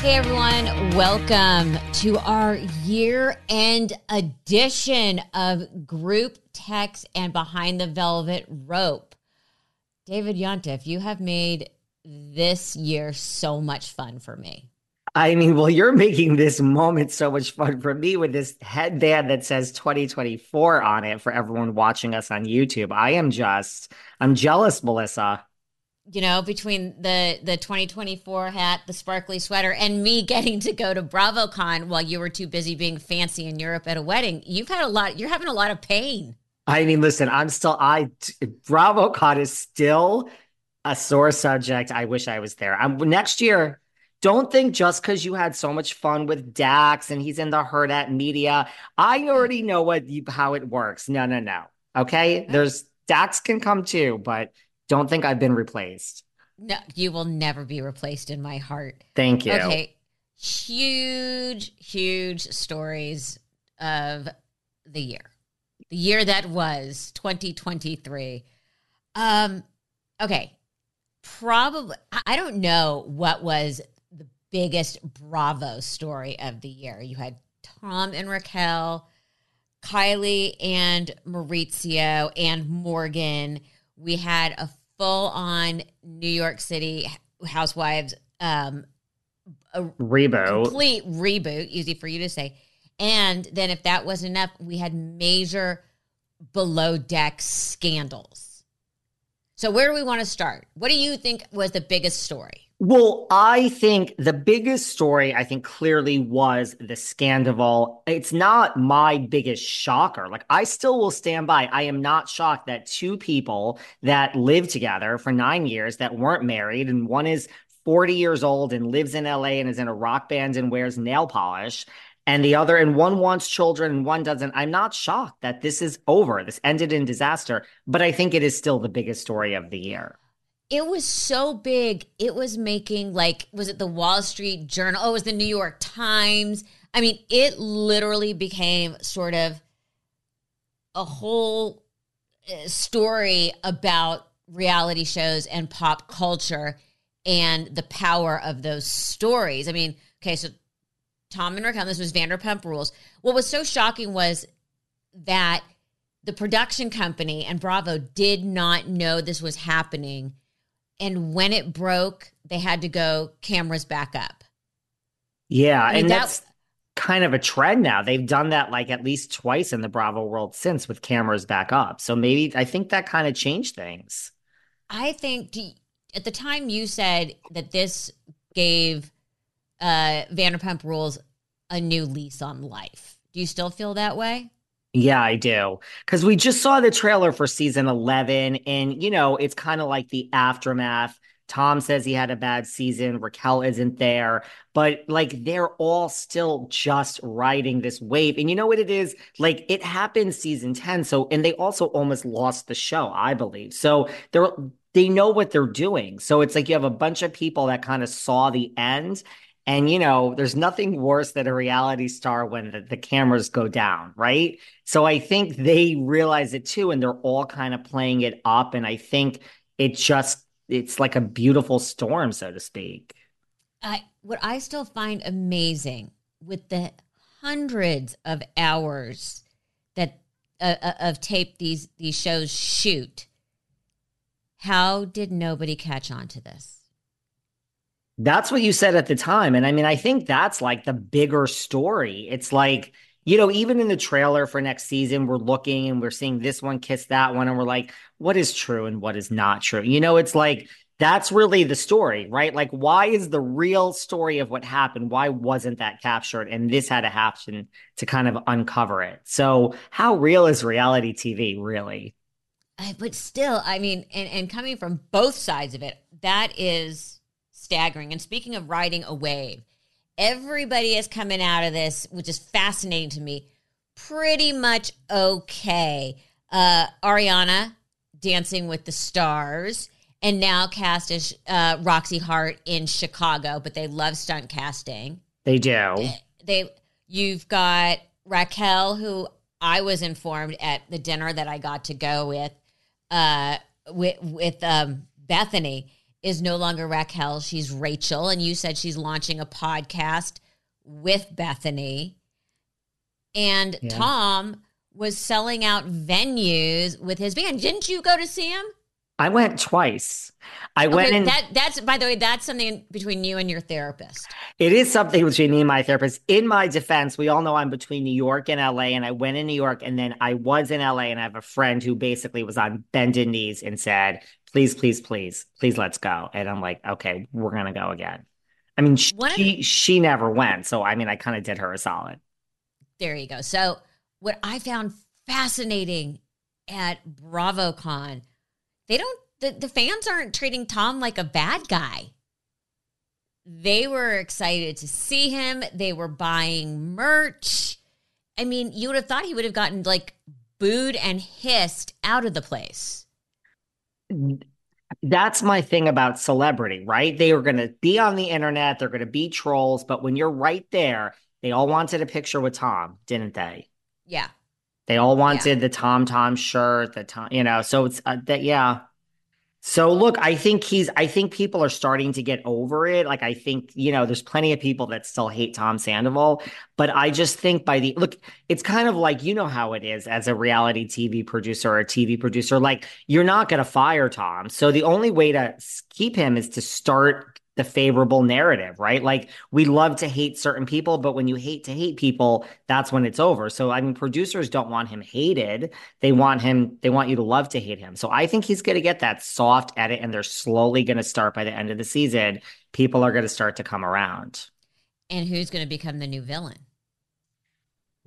Hey everyone, welcome to our year end edition of Group Text and Behind the Velvet Rope. David Yontef, you have made this year so much fun for me. I mean, well, you're making this moment so much fun for me with this headband that says 2024 on it for everyone watching us on YouTube. I am just, I'm jealous, Melissa you know, between the the 2024 hat, the sparkly sweater, and me getting to go to BravoCon while you were too busy being fancy in Europe at a wedding, you've had a lot. You're having a lot of pain. I mean, listen, I'm still. I BravoCon is still a sore subject. I wish I was there. I'm next year. Don't think just because you had so much fun with Dax and he's in the Hurrdat media, I already know what you, how it works. No, no, no. Okay, there's Dax can come too, but don't think I've been replaced. No, you will never be replaced in my heart. Thank you. Okay. Huge, huge stories of the year. The year that was 2023. Um, okay. Probably I don't know what was the biggest Bravo story of the year. You had Tom and Raquel, Kyle and Mauricio and Morgan. We had a full on New York City Housewives um, a reboot, complete reboot. Easy for you to say. And then, if that wasn't enough, we had major below deck scandals. So, where do we want to start? What do you think was the biggest story? Well, I think the biggest story, I think clearly was the scandal. It's not my biggest shocker. Like, I still will stand by. I am not shocked that two people that lived together for nine years that weren't married, and one is 40 years old and lives in LA and is in a rock band and wears nail polish, and the other, and one wants children and one doesn't. I'm not shocked that this is over. This ended in disaster, but I think it is still the biggest story of the year it was so big. It was making like, was it the Wall Street Journal? Oh, it was the New York Times. I mean, it literally became sort of a whole uh, story about reality shows and pop culture and the power of those stories. I mean, okay, so Tom and Raquel, this was Vanderpump Rules. What was so shocking was that the production company and Bravo did not know this was happening and when it broke, they had to go cameras back up. Yeah, I mean, and that, that's kind of a trend now. They've done that like at least twice in the Bravo world since with cameras back up. So maybe I think that kind of changed things. I think you, at the time you said that this gave uh, Vanderpump Rules a new lease on life. Do you still feel that way? Yeah, I do. Because we just saw the trailer for season 11, and, you know, it's kind of like the aftermath. Tom says he had a bad season. Raquel isn't there, but like they're all still just riding this wave. And you know what it is? Like it happened season 10. So, and they also almost lost the show, I believe. So they're, they know what they're doing. So it's like you have a bunch of people that kind of saw the end and, you know, there's nothing worse than a reality star when the, the, cameras go down, right? So I think they realize it too, and they're all kind of playing it up. And I think it just, it's like a beautiful storm, so to speak. I, what I still find amazing with the hundreds of hours that uh, uh of tape these these shows shoot, how did nobody catch on to this? That's what you said at the time. And I mean, I think that's like the bigger story. It's like, you know, even in the trailer for next season, we're looking and we're seeing this one kiss that one, and we're like, what is true and what is not true? You know, it's like that's really the story, right? Like, why is the real story of what happened? Why wasn't that captured? And this had to happen to kind of uncover it. So, how real is reality TV really? but still, I mean, and, and coming from both sides of it, that is staggering. And speaking of riding a wave, everybody is coming out of this, which is fascinating to me, pretty much okay. Uh, Ariana dancing with the stars and now cast as uh, Roxie Hart in Chicago, but they love stunt casting. They do. They, they you've got Raquel, who I was informed at the dinner that I got to go with, uh, with with um, Bethenny is no longer Raquel. She's Rachel, and you said she's launching a podcast with Bethenny. And yeah. Tom was selling out venues with his band. Didn't you go to see him? I went twice. I okay, went in. That, that's by the way, that's something between you and your therapist. It is something between me and my therapist. In my defense, we all know I'm between New York and LA, and I went in New York, and then I was in LA, and I have a friend who basically was on bended knees and said, "Please, please, please, please, let's go." And I'm like, "Okay, we're gonna go again." I mean, she she never went, so I mean, I kind of did her a solid. There you go. So what I found fascinating at BravoCon they don't the, the fans aren't treating Tom like a bad guy. They were excited to see him. They were buying merch. I mean, you would have thought he would have gotten like booed and hissed out of the place. That's my thing about celebrity, right? They are going to be on the internet, they're going to be trolls, but when you're right there, they all wanted a picture with Tom, didn't they? Yeah. They all wanted yeah. the Tom Tom shirt, the Tom, you know. So it's uh, that, yeah. So look, I think he's. I think people are starting to get over it. Like I think you know, there's plenty of people that still hate Tom Sandoval, but I just think by the look, it's kind of like you know how it is as a reality TV producer or a TV producer. Like you're not going to fire Tom, so the only way to keep him is to start the favorable narrative, right? Like we love to hate certain people, but when you hate to hate people, that's when it's over. So I mean, producers don't want him hated. They want him, they want you to love to hate him. So I think he's going to get that soft edit and they're slowly going to start by the end of the season. People are going to start to come around. And who's going to become the new villain?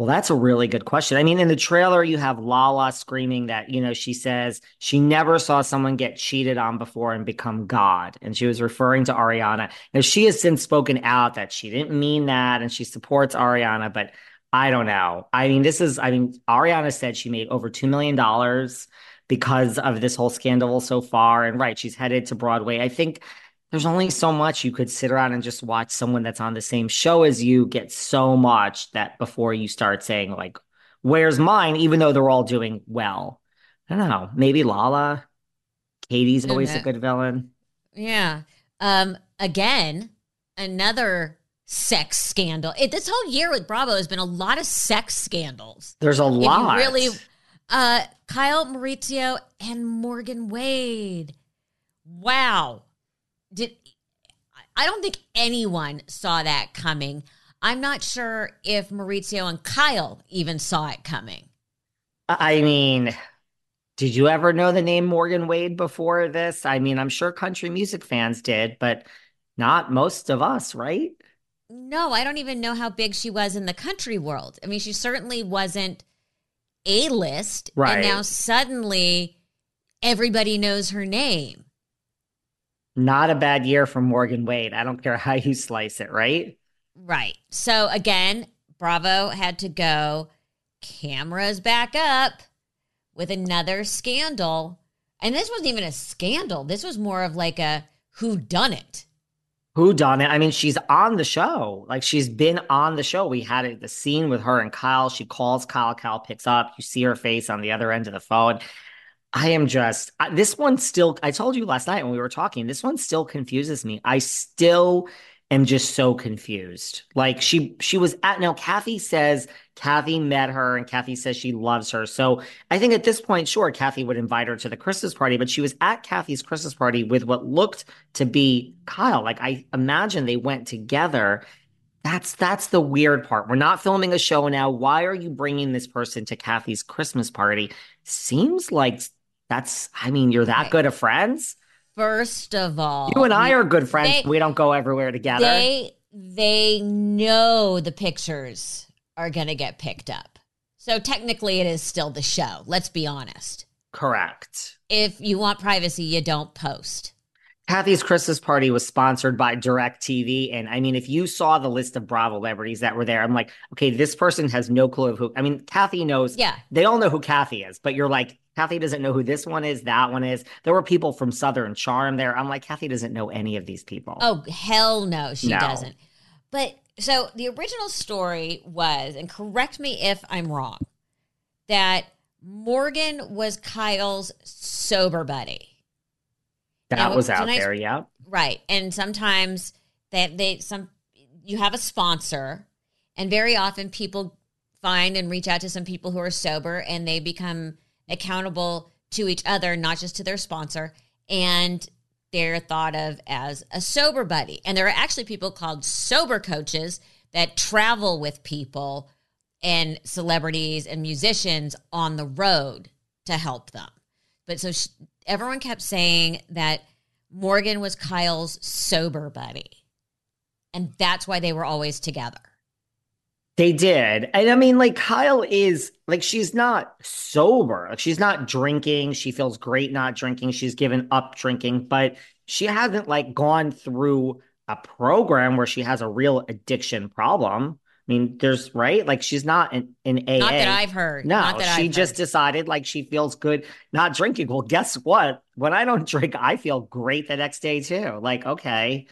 Well, that's a really good question. I mean, in the trailer, you have Lala screaming that, you know, she says she never saw someone get cheated on before and become God. And she was referring to Ariana. Now, she has since spoken out that she didn't mean that and she supports Ariana, but I don't know. I mean, this is, I mean, Ariana said she made over $2 million because of this whole scandal so far. And right, she's headed to Broadway. I think there's only so much you could sit around and just watch someone that's on the same show as you get so much that before you start saying like where's mine? even though they're all doing well. I don't know. Maybe lala. Katie's always a good villain. Yeah. Um again another sex scandal. It, this whole year with bravo has been a lot of sex scandals. There's a lot. really uh kyle mauricio and morgan wade. Wow did I don't think anyone saw that coming. I'm not sure if Mauricio and Kyle even saw it coming. I mean, did you ever know the name Morgan Wade before this? I mean, I'm sure country music fans did, but not most of us, right? No, I don't even know how big she was in the country world. I mean, she certainly wasn't A list. Right. And now suddenly everybody knows her name. Not a bad year for Morgan Wade. I don't care how you slice it, right? Right. So again, Bravo had to go cameras back up with another scandal. And this wasn't even a scandal. This was more of like a who done it. Who done it? I mean, she's on the show. Like she's been on the show. We had it, the scene with her and Kyle. She calls Kyle. Kyle picks up. You see her face on the other end of the phone. I am just this one still. I told you last night when we were talking. This one still confuses me. I still am just so confused. Like she she was at now. Kathy says Kathy met her, and Kathy says she loves her. So I think at this point, sure, Kathy would invite her to the Christmas party, but she was at Kathy's Christmas party with what looked to be Kyle. Like I imagine they went together. That's that's the weird part. We're not filming a show now. Why are you bringing this person to Kathy's Christmas party? Seems like that's I mean, you're that Okay. good of friends. First of all, You and I are good friends. They- we don't go everywhere together. they they know the pictures are going to get picked up. So technically it is still the show. Let's be honest. Correct. If you want privacy, you don't post. Kathy's Christmas party was sponsored by DirecTV. And I mean, if you saw the list of Bravo celebrities that were there, I'm like, okay, this person has no clue of who. I mean, Kathy knows. Yeah. They all know who Kathy is, but you're like, Kathy doesn't know who this one is, that one is. There were people from Southern Charm there. I'm like, Kathy doesn't know any of these people. Oh, hell no, she No. doesn't. But so the original story was, and correct me if I'm wrong, that Morgan was Kyle's sober buddy. That now, was out there. Yeah. Right. And sometimes that they some you have a sponsor and very often people find and reach out to some people who are sober and they become accountable to each other, not just to their sponsor. And they're thought of as a sober buddy. And there are actually people called sober coaches that travel with people and celebrities and musicians on the road to help them. But so everyone kept saying that Morgan was Kyle's sober buddy. And that's why they were always together. They did. And I mean, like, Kyle is like, she's not sober. Like, she's not drinking. She feels great not drinking. She's given up drinking, but she hasn't like gone through a program where she has a real addiction problem. I mean, there's right, like, she's not in, in AA. Not that I've heard. No, Not that she I've just heard. decided like she feels good not drinking. Well, guess what? When I don't drink, I feel great the next day too. Like, okay.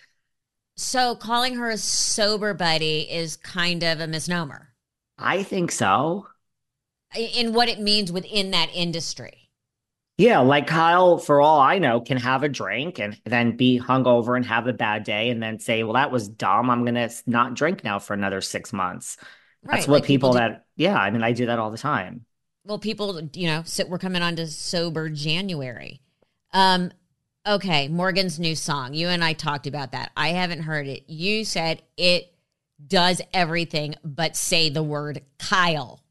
So calling her a sober buddy is kind of a misnomer I think so. in what it means within that industry. Yeah, like Kyle, for all I know, can have a drink and then be hungover and have a bad day and then say, well, that was dumb. I'm going to not drink now for another six months. That's what like people people, do- that, yeah, I mean, I do that all the time. Well, people, you know, so we're coming on to sober January. Um, okay, Morgan's new song. You and I talked about that. I haven't heard it. You said it does everything but say the word Kyle.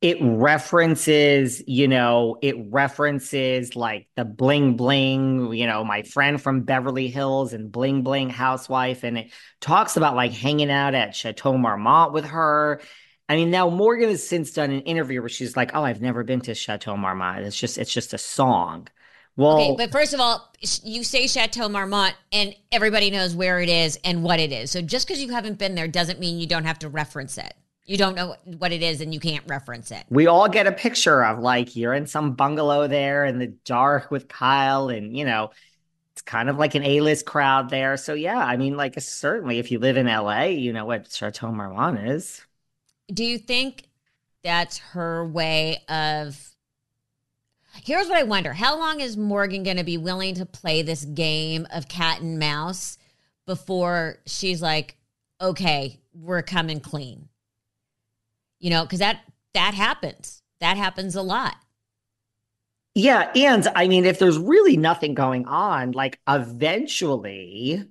It references, you know, it references like the bling bling, you know, my friend from Beverly Hills and bling bling housewife. And it talks about like hanging out at Chateau Marmont with her. I mean, now Morgan has since done an interview where she's like, "Oh, I've never been to Chateau Marmont. It's just, it's just a song." Well, Okay, but first of all, you say Chateau Marmont, and everybody knows where it is and what it is. So just because you haven't been there doesn't mean you don't have to reference it. You don't know what it is, and you can't reference it. we all get a picture of like you're in some bungalow there in the dark with Kyle, and you know, it's kind of like an A-list crowd there. So yeah, I mean, like certainly if you live in LA, you know what Chateau Marmont is. Do you think that's her way of? Here's what I wonder: How long is Morgan going to be willing to play this game of cat and mouse before she's like, "Okay, we're coming clean"? You know, because that that happens. That happens a lot. Yeah, and I mean, if there's really nothing going on, like eventually,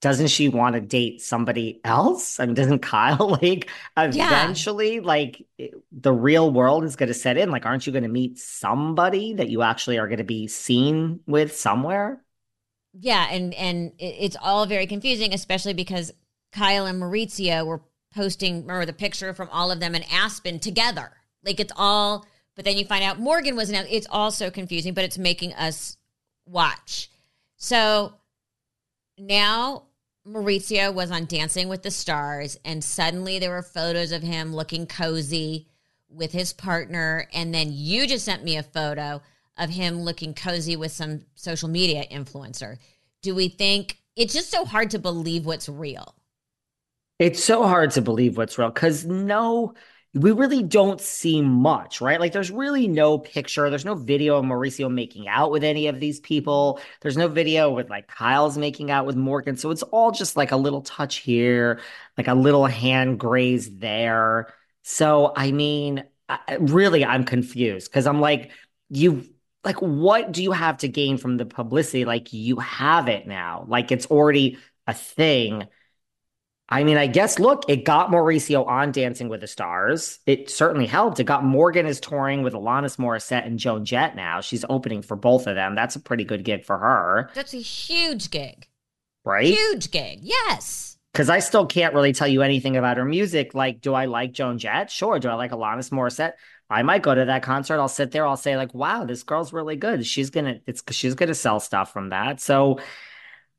doesn't she want to date somebody else? I mean, doesn't Kyle like eventually, like the real world is going to set in? Like, aren't you going to meet somebody that you actually are going to be seen with somewhere? Yeah, and and it's all very confusing, especially because Kyle and Mauricio were posting remember the picture from all of them in Aspen together. Like it's all, but then you find out Morgan was now. It's all so confusing, but it's making us watch. So now Mauricio was on Dancing with the Stars, and suddenly there were photos of him looking cozy with his partner, and then you just sent me a photo of him looking cozy with some social media influencer. Do we think it's just so hard to believe what's real? It's so hard to believe what's real because no, we really don't see much, right? Like, there's really no picture, there's no video of Mauricio making out with any of these people. There's no video with like Kyle's making out with Morgan. So it's all just like a little touch here, like a little hand graze there. So, I mean, I, really, I'm confused because I'm like, you like, what do you have to gain from the publicity? Like, you have it now, like, it's already a thing I mean, I guess, look, it got Mauricio on Dancing with the Stars. It certainly helped. It got Morgan is touring with Alanis Morissette and Joan Jett now. She's opening for both of them. That's a pretty good gig for her. That's a huge gig. Right? Huge gig. Yes. Because I still can't really tell you anything about her music. Like, do I like Joan Jett? Sure. Do I like Alanis Morissette? I might go to that concert. I'll sit there. I'll say, like, wow, this girl's really good. She's gonna, it's she's gonna sell stuff from that. So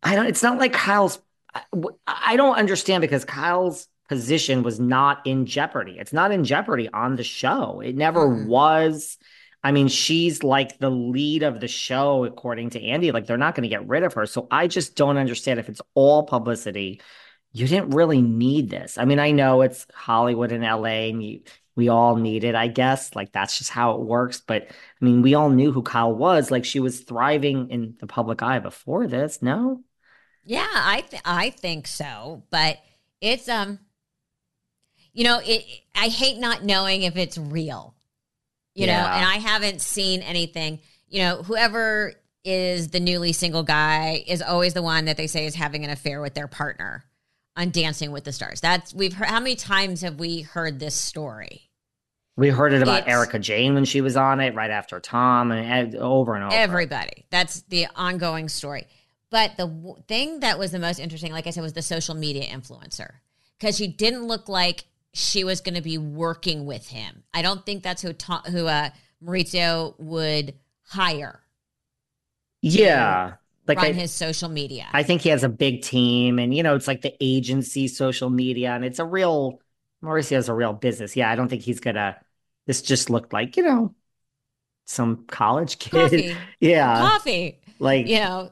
I don't, it's not like Kyle's I don't understand because Kyle's position was not in jeopardy. It's not in jeopardy on the show. It never mm. was. I mean, she's like the lead of the show, according to Andy. Like, they're not going to get rid of her. So I just don't understand if it's all publicity. You didn't really need this. I mean, I know it's Hollywood and LA, and you, we all need it, I guess. Like, that's just how it works. But I mean, we all knew who Kyle was. Like, she was thriving in the public eye before this. No? Yeah, I th- I think so, but it's um you know, it I hate not knowing if it's real. You yeah. know, and I haven't seen anything. You know, whoever is the newly single guy is always the one that they say is having an affair with their partner on Dancing with the Stars. That's we've heard how many times have we heard this story? We heard it about it's, Erika Jayne when she was on it right after Tom and over and over. Everybody. That's the ongoing story. But the w- thing that was the most interesting, like I said, was the social media influencer because she didn't look like she was going to be working with him. I don't think that's who ta- who uh, Mauricio would hire. Yeah, like run I, his social media. I think he has a big team, and you know, it's like the agency social media, and it's a real Mauricio has a real business. Yeah, I don't think he's gonna. This just looked like you know some college kid. Coffee. yeah, coffee. Like you know,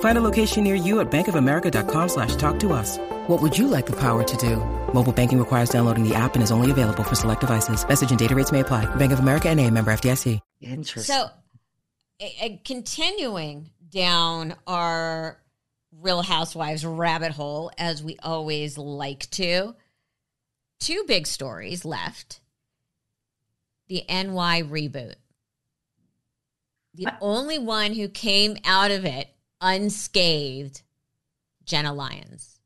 Find a location near you at bankofamerica.com slash talk to us. What would you like the power to do? Mobile banking requires downloading the app and is only available for select devices. Message and data rates may apply. Bank of America and a member FDIC. Interesting. So, uh, continuing down our Real Housewives rabbit hole, as we always like to, two big stories left. The NY reboot. The only one who came out of it unscathed, Jenna Lyons.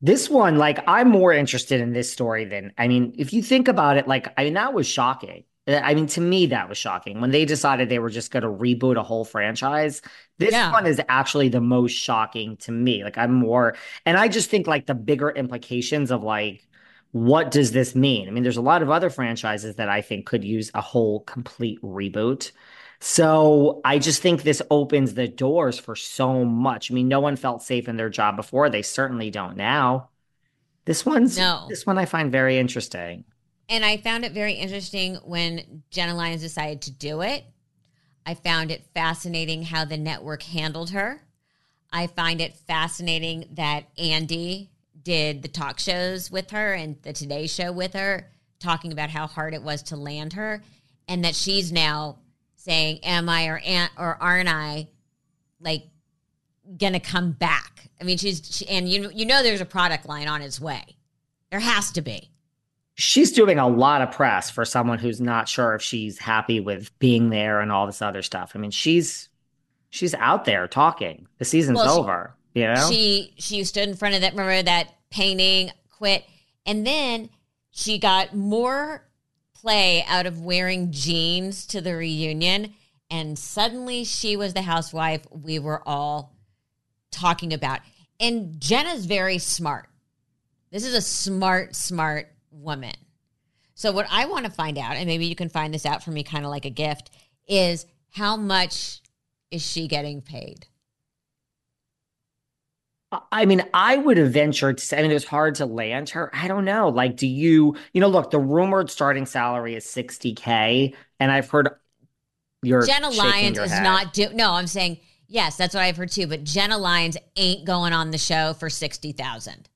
This one, like, I'm more interested in this story than, I mean, if you think about it, like, I mean, that was shocking. I mean, to me, that was shocking when they decided they were just going to reboot a whole franchise. This yeah. one is actually the most shocking to me. Like, I'm more, and I just think like the bigger implications of like, what does this mean? I mean, there's a lot of other franchises that I think could use a whole complete reboot. So I just think this opens the doors for so much. I mean, no one felt safe in their job before. They certainly don't now. This one's no. this one I find very interesting. And I found it very interesting when Jenna Lyons decided to do it. I found it fascinating how the network handled her. I find it fascinating that Andy did the talk shows with her and the Today Show with her, talking about how hard it was to land her, and that she's now saying, "Am I or am, or aren't I like gonna come back?" I mean, she's she, and you you know there's a product line on its way. There has to be she's doing a lot of press for someone who's not sure if she's happy with being there and all this other stuff. I mean, she's she's out there talking. The season's well, over. She, you know, she she stood in front of that. Remember that painting, quit, and then she got more play out of wearing jeans to the reunion, and suddenly she was the housewife we were all talking about. And Jenna's very smart. This is a smart, smart woman. So, what I want to find out, and maybe you can find this out for me kind of like a gift, is how much is she getting paid? I mean, I would have ventured to say, I mean, it was hard to land her. I don't know. Like, do you, you know, look, the rumored starting salary is 60K. And I've heard your Jenna Lyons is head. not do no, I'm saying, yes, that's what I've heard too. But Jenna Lyons ain't going on the show for 60,000.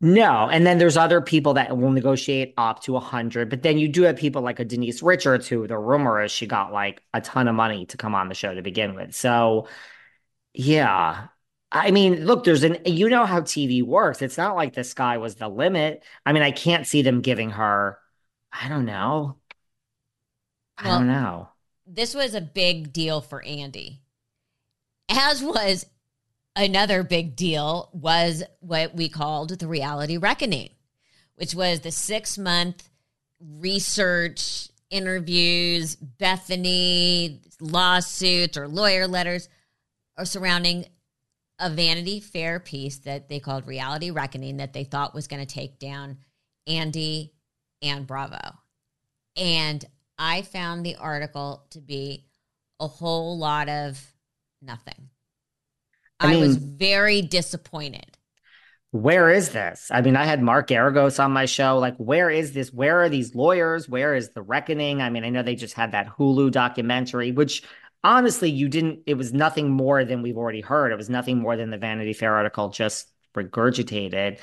No, and then there's other people that will negotiate up to a hundred, but then you do have people like a Denise Richards, who the rumor is she got like a ton of money to come on the show to begin with. So Yeah. I mean, look, there's an, you know how TV works. It's not like the sky was the limit. I mean, I can't see them giving her, I don't know. I Well, don't know. This was a big deal for Andy. As was another big deal was what we called the reality reckoning, which was the 6-month research interviews, Bethenny lawsuits or lawyer letters are surrounding a Vanity Fair piece that they called Reality Reckoning that they thought was going to take down Andy and Bravo. And I found the article to be a whole lot of nothing. I I, was very disappointed. Where is this? I mean, I had Mark Geragos on my show. Like, where is this? Where are these lawyers? Where is the reckoning? I mean, I know they just had that Hulu documentary, which honestly, you didn't, it was nothing more than we've already heard. It was nothing more than the Vanity Fair article just regurgitated.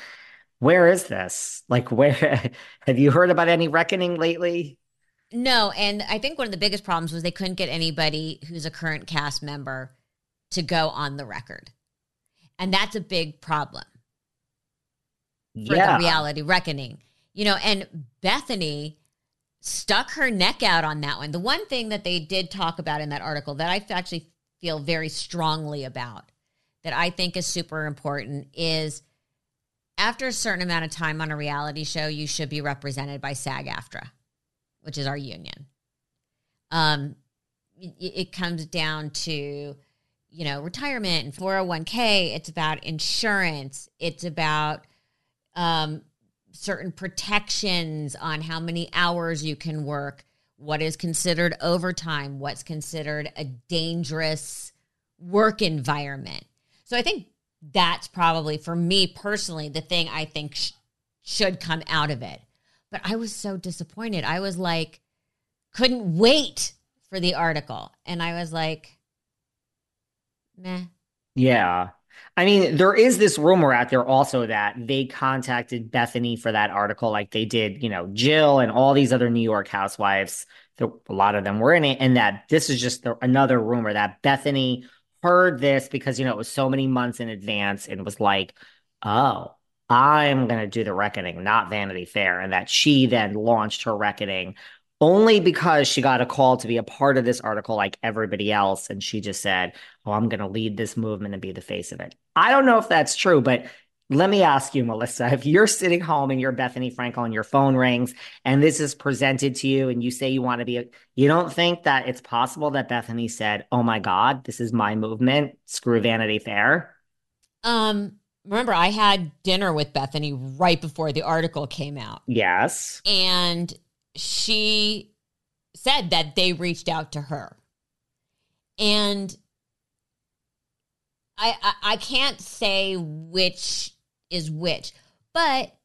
Where is this? Like, where have you heard about any reckoning lately? No, and I think one of the biggest problems was they couldn't get anybody who's a current cast member to go on the record. And that's a big problem for yeah. the reality reckoning. You know, and Bethenny stuck her neck out on that one. The one thing that they did talk about in that article that I actually feel very strongly about that I think is super important is after a certain amount of time on a reality show, you should be represented by SAG AFTRA, which is our union. Um, it, comes down to, you know, retirement and 401k. It's about insurance. It's about um, certain protections on how many hours you can work, what is considered overtime, what's considered a dangerous work environment. So I think that's probably for me personally the thing I think sh- should come out of it. But I was so disappointed. I was like, couldn't wait for the article. And I was like, meh. Yeah. I mean, there is this rumor out there also that they contacted Bethenny for that article, like they did, you know, Jill and all these other New York housewives. A lot of them were in it. And that this is just the, another rumor that Bethenny heard this because, you know, it was so many months in advance and was like, oh, I'm going to do the reckoning, not Vanity Fair. And that she then launched her reckoning only because she got a call to be a part of this article like everybody else. And she just said, Oh, I'm going to lead this movement and be the face of it. I don't know if that's true, but let me ask you, Melissa, if you're sitting home and you're Bethenny Frankel and your phone rings and this is presented to you and you say you want to be, a, you don't think that it's possible that Bethenny said, Oh my God, this is my movement, screw Vanity Fair? Um, remember, I had dinner with Bethenny right before the article came out. Yes. and she said that they reached out to her. And I, I i can't say which is which but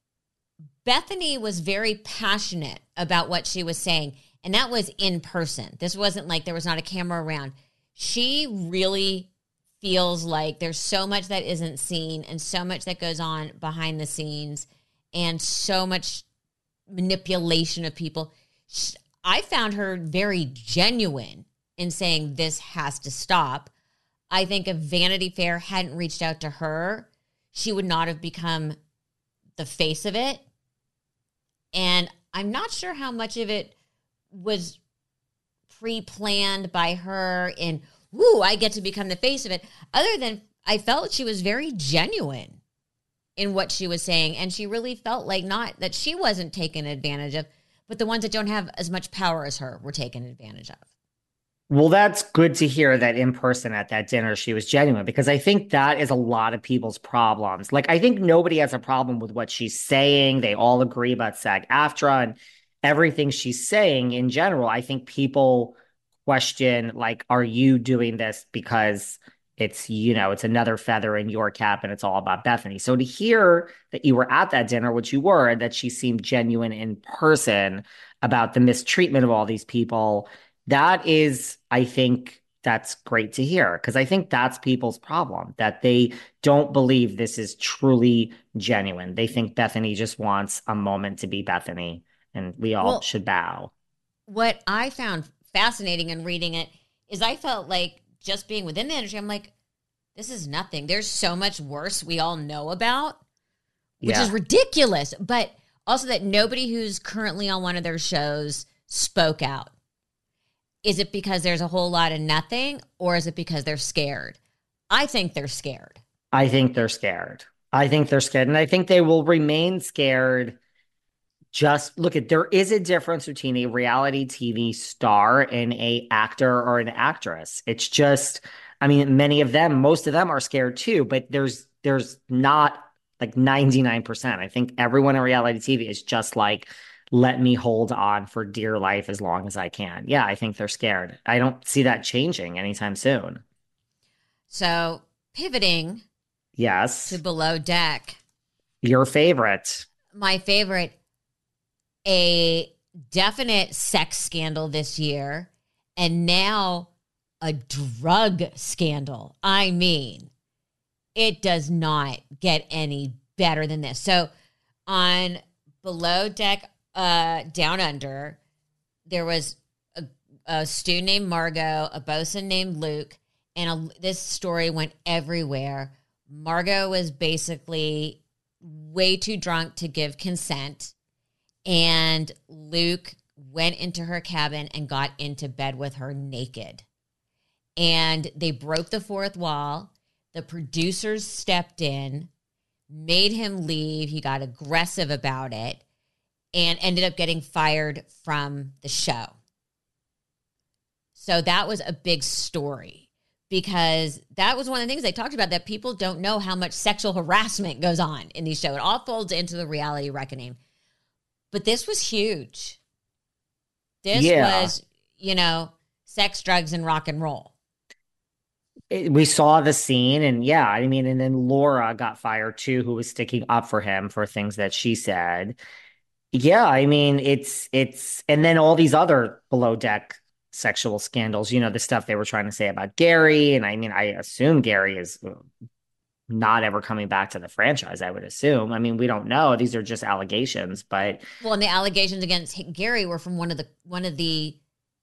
bethenny was very passionate about what she was saying and that was in person. This wasn't like there was not a camera around. She really feels like there's so much that isn't seen and so much that goes on behind the scenes and so much manipulation of people. I found her very genuine in saying this has to stop. I think if Vanity Fair hadn't reached out to her, she would not have become the face of it. And I'm not sure how much of it was pre planned by her in, woo, I get to become the face of it, other than I felt she was very genuine in what she was saying. And she really felt like not that she wasn't taken advantage of, but the ones that don't have as much power as her were taken advantage of. Well, that's good to hear that in person at that dinner she was genuine because I think that is a lot of people's problems. Like, I think nobody has a problem with what she's saying. They all agree about SAG AFTRA and everything she's saying in general. I think people question, like, are you doing this because it's, you know, it's another feather in your cap and it's all about Bethenny. So to hear that you were at that dinner, which you were, and that she seemed genuine in person about the mistreatment of all these people that is, I think, that's great to hear because I think that's people's problem that they don't believe this is truly genuine. They think Bethenny just wants a moment to be Bethenny and we all Well- should bow. What I found fascinating in reading it is I felt like just being within the industry, I'm like, this is nothing. There's so much worse we all know about, which Yeah. is ridiculous. But also that nobody who's currently on one of their shows spoke out. Is it because there's a whole lot of nothing or is it because they're scared? I think they're scared. I think they're scared. I think they're scared. And I think they will remain scared. Just look at there is a difference between a reality TV star and a actor or an actress. It's just, I mean, many of them, most of them are scared too, but there's there's not like 99%. I think everyone in reality TV is just like, let me hold on for dear life as long as I can. Yeah, I think they're scared. I don't see that changing anytime soon. So pivoting Yes. to below deck, Your favorite. my favorite, a definite sex scandal this year, and now a drug scandal. I mean, it does not get any better than this. So on below deck, uh, down under, there was a, a student named Margot, a bosun named Luke, and a, this story went everywhere. Margot was basically way too drunk to give consent, and Luke went into her cabin and got into bed with her naked. And they broke the fourth wall. The producers stepped in, made him leave. He got aggressive about it and ended up getting fired from the show. So that was a big story because that was one of the things they talked about that people don't know how much sexual harassment goes on in these shows. It all folds into the reality reckoning. But this was huge. This Yeah. was, you know, sex, drugs, and rock and roll. it- we saw the scene and yeah i mean and then laura got fired too who was sticking up for him for things that she said yeah i mean it's it's and then all these other below deck sexual scandals you know the stuff they were trying to say about gary and i mean i assume gary is uh, not ever coming back to the franchise i would assume. I mean we don't know. These are just allegations but Well, and the allegations against Gary were from one of the one of the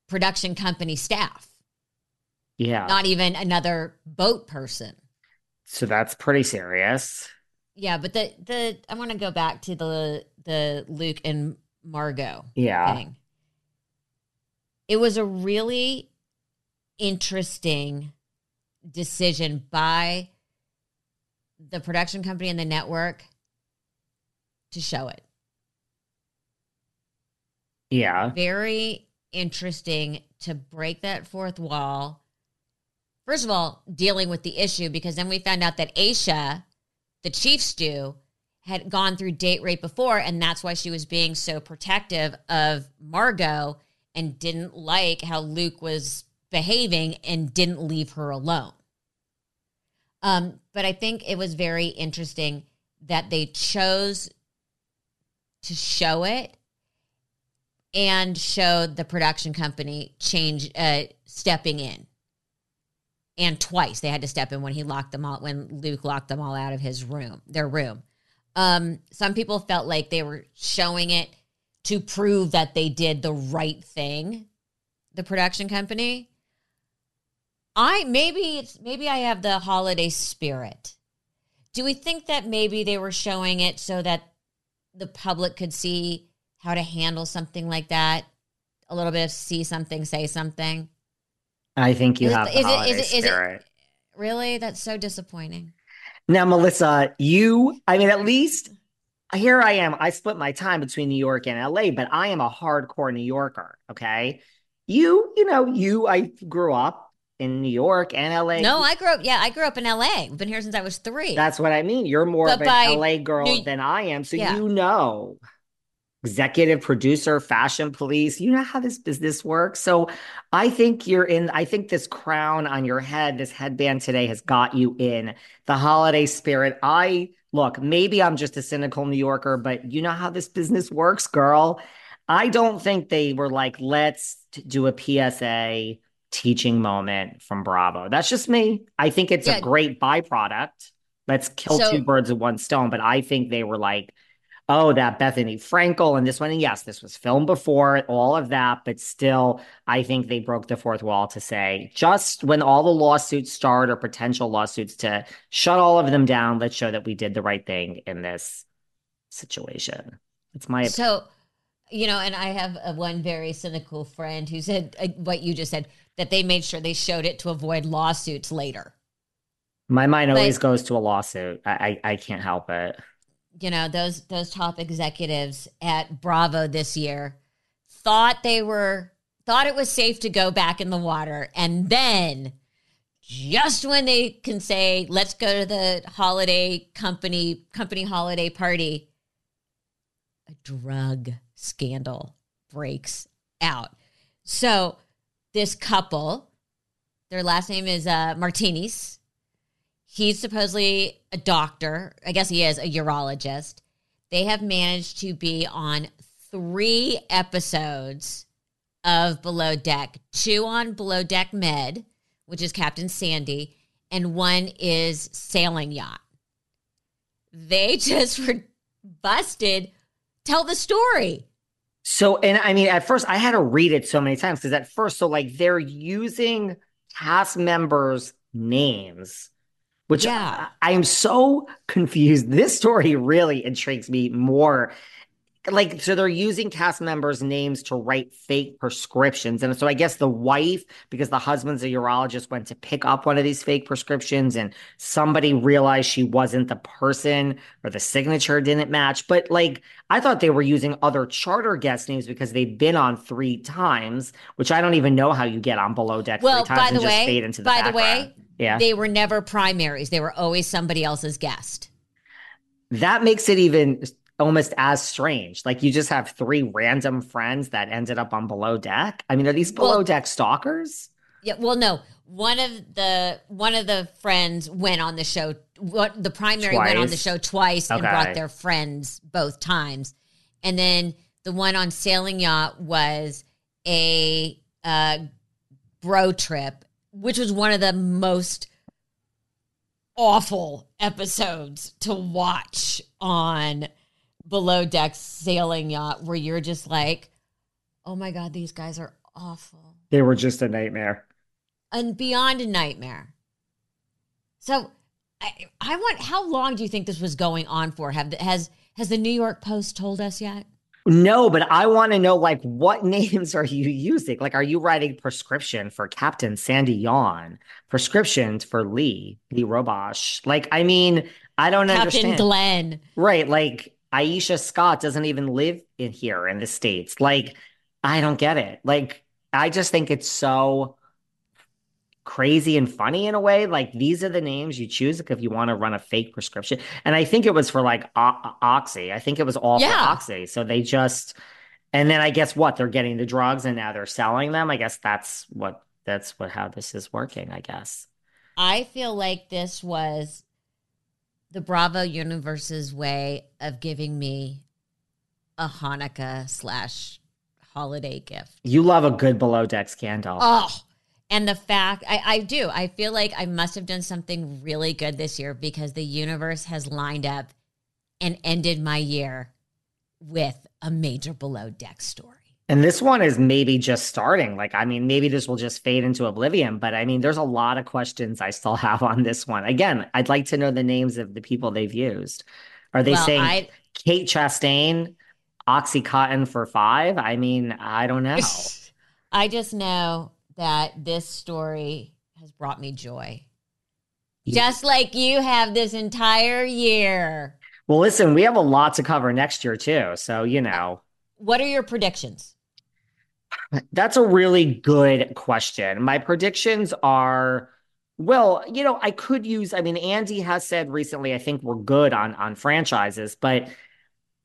production company staff, yeah. Not even another boat person. so that's pretty serious. Yeah, but the the I want to go back to the the Luke and Margot yeah. thing. It was a really interesting decision by the production company and the network to show it. yeah Very interesting to break that fourth wall. First of all, dealing with the issue because then we found out that Aesha, the chief stew, had gone through date rape before, and that's why she was being so protective of Margot and didn't like how Luke was behaving and didn't leave her alone. Um, but I think it was very interesting that they chose to show it and showed the production company change uh stepping in. And twice they had to step in when he locked them all when luke locked them all out of his room their room. Um some people felt like they were showing it to prove that they did the right thing the production company i maybe it's maybe i have the holiday spirit do we think that maybe they were showing it so that the public could see how to handle something like that a little bit of see something say something i think you Is it- have the is it- is holiday it- is it- spirit really that's so disappointing Now, Melissa, you, I mean, at least here I am. I split my time between New York and LA, but I am a hardcore New Yorker. Okay. You, you know, you, I grew up in New York and LA. no i grew up yeah i grew up in la i've been here since i was three That's what I mean. You're more But of an LA girl New- than I am. So Yeah. you know, executive producer, fashion police, you know how this business works. So I think you're in, I think this crown on your head, this headband today has got you in the holiday spirit. I look, maybe I'm just a cynical New Yorker, but you know how this business works, girl. I don't think they were like, let's do a PSA teaching moment from Bravo. That's just me. I think it's Yeah. a great byproduct. Let's kill So- two birds with one stone. But I think they were like, Oh, that Bethenny Frankel and this one. And yes, this was filmed before, all of that, but still, I think they broke the fourth wall to say just when all the lawsuits start or potential lawsuits to shut all of them down, let's show that we did the right thing in this situation. It's my so, you know, and I have a, one very cynical friend who said uh, what you just said that they made sure they showed it to avoid lawsuits later. My mind always goes to a lawsuit. I, I I can't help it you know those those top executives at Bravo this year thought they were thought it was safe to go back in the water and then just when they can say let's go to the holiday company company holiday party a drug scandal breaks out so this couple their last name is uh, martinez He's supposedly a doctor. I guess he is a urologist. They have managed to be on three episodes of Below Deck two on Below Deck Med, which is Captain Sandy, and one is Sailing Yacht. They just were busted. Tell the story. So, and I mean, at first I had to read it so many times because at first, so like they're using cast members' names which yeah. I, I am so confused. This story really intrigues me more like so they're using cast members names to write fake prescriptions. And so i guess the wife because the husband's a urologist went to pick up one of these fake prescriptions and somebody realized she wasn't the person or the signature didn't match. But like i thought they were using other charter guest names because they've been on three times which i don't even know how you get on below deck well, three times by the way, fade into the by background. the way yeah. they were never primaries. They were always somebody else's guest. That makes it even almost as strange. Like you just have three random friends that ended up on below deck. I mean, are these below well, deck stalkers? Yeah. Well, no. One of the one of the friends went on the show. What the primary twice. went on the show twice okay. and brought their friends both times, and then the one on sailing yacht was a uh, bro trip, which was one of the most awful episodes to watch on below deck sailing yacht where you're just like, oh my God, these guys are awful. They were just a nightmare. And beyond a nightmare. So I, I want how long do you think this was going on for? Have has has the New York Post told us yet? No, but I want to know like what names are you using? Like, are you writing prescription for Captain Sandy Yawn? Prescriptions for Lee, Lee Rosbach? Like, I mean, I don't Captain understand. Captain Glenn. Right. Like, Aesha Scott doesn't even live in here in the States. Like, I don't get it. Like, I just think it's so crazy and funny in a way. Like, these are the names you choose if you want to run a fake prescription. And I think it was for like o- Oxy. I think it was all yeah. for Oxy. So they just, and then I guess what? They're getting the drugs and now they're selling them. I guess that's what, that's what, how this is working, I guess. I feel like this was the Bravo universe's way of giving me a Hanukkah slash holiday gift. You love a good below deck scandal. Oh, and the fact I, I do, I feel like I must have done something really good this year because the universe has lined up and ended my year with a major below deck story. And this one is maybe just starting. Like, I mean, maybe this will just fade into oblivion, but I mean, there's a lot of questions I still have on this one. Again, I'd like to know the names of the people they've used. Are they well, saying I... Kate Chastain, Oxycontin for five? I mean, I don't know. I just know that this story has brought me joy. Yeah. Just like you have this entire year. Well, listen, we have a lot to cover next year, too. So, you uh, know. What are your predictions? That's a really good question. My predictions are well, you know, I could use I mean Andy has said recently I think we're good on on franchises, but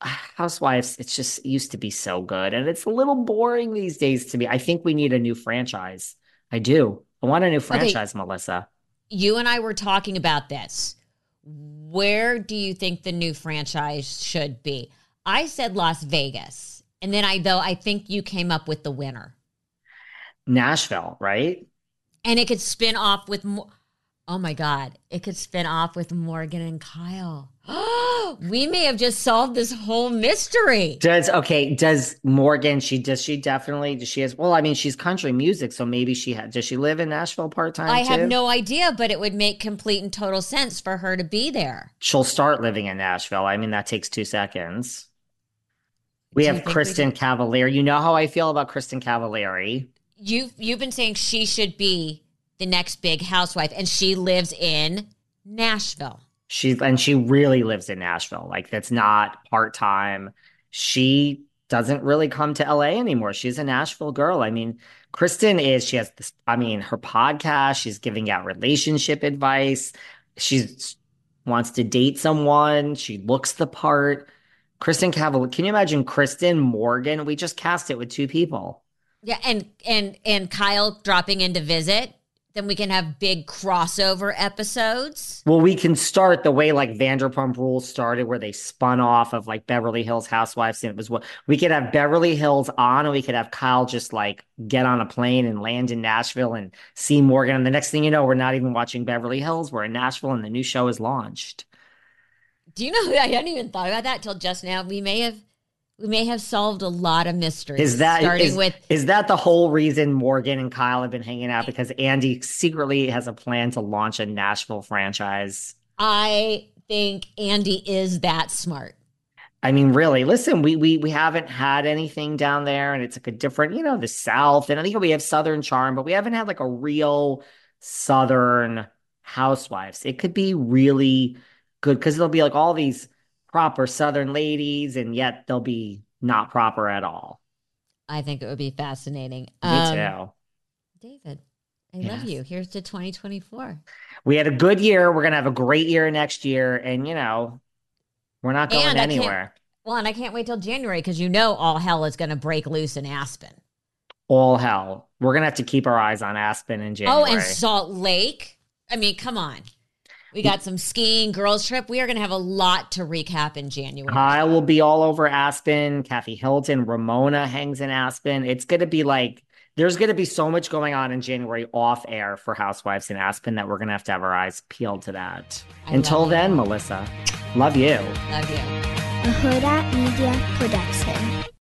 uh, Housewives it's just used to be so good and it's a little boring these days to me. I think we need a new franchise. I do. I want a new franchise, okay. Melissa. You and I were talking about this. Where do you think the new franchise should be? I said Las Vegas. And then I though I think you came up with the winner. Nashville, right? And it could spin off with more. Oh my God. It could spin off with Morgan and Kyle. Oh, we may have just solved this whole mystery. Does okay? Does Morgan? She does. She definitely. Does she has? Well, I mean, she's country music, so maybe she had. Does she live in Nashville part time? I have no idea, but it would make complete and total sense for her to be there. She'll start living in Nashville. I mean, that takes two seconds. We have think we Kristen could- You know how I feel about Kristin Cavallari. You've you've been saying she should be the next big housewife, and she lives in Nashville. She and she really lives in Nashville. Like that's not part time. She doesn't really come to LA anymore. She's a Nashville girl. I mean, Kristen is. She has this. I mean, her podcast. She's giving out relationship advice. She's wants to date someone. She looks the part. Kristin Cavallari. Can you imagine Kristen Morgan? We just cast it with two people. Yeah, and and and Kyle dropping in to visit. Then we can have big crossover episodes. Well, we can start the way like Vanderpump Rules started, where they spun off of like Beverly Hills Housewives, and it was what we could have Beverly Hills on, and we could have Kyle just like get on a plane and land in Nashville and see Morgan. And the next thing you know, we're not even watching Beverly Hills; we're in Nashville, and the new show is launched. Do you know? I hadn't even thought about that till just now. We may have we may have solved a lot of mysteries. Is that starting is, with is that the whole reason Morgan and Kyle have been hanging out because Andy secretly has a plan to launch a Nashville franchise? I think Andy is that smart. I mean, really, listen, we we we haven't had anything down there, and it's like a different, you know, the South, and I think we have Southern charm, but we haven't had like a real Southern housewives. It could be really good because there'll be like all these proper Southern ladies, and yet they'll be not proper at all. I think it would be fascinating. Me Um, too. David, I love you. Here's to 2024. We had a good year. We're gonna have a great year next year, and you know, we're not going And anywhere. Well, and I can't wait till January because you know all hell is going to break loose in Aspen. All hell. We're gonna have to keep our eyes on Aspen in January. Oh, and Salt Lake. I mean, come on. We got some skiing, girls trip. We are going to have a lot to recap in January. I will be all over Aspen. Kathy Hilton, Ramona hangs in Aspen. It's going to be like, there's going to be so much going on in January off air for Housewives in Aspen that we're going to have to have our eyes peeled to that. I Until love you. then, Melissa, love you. Love you. a Hurrdat Media Production.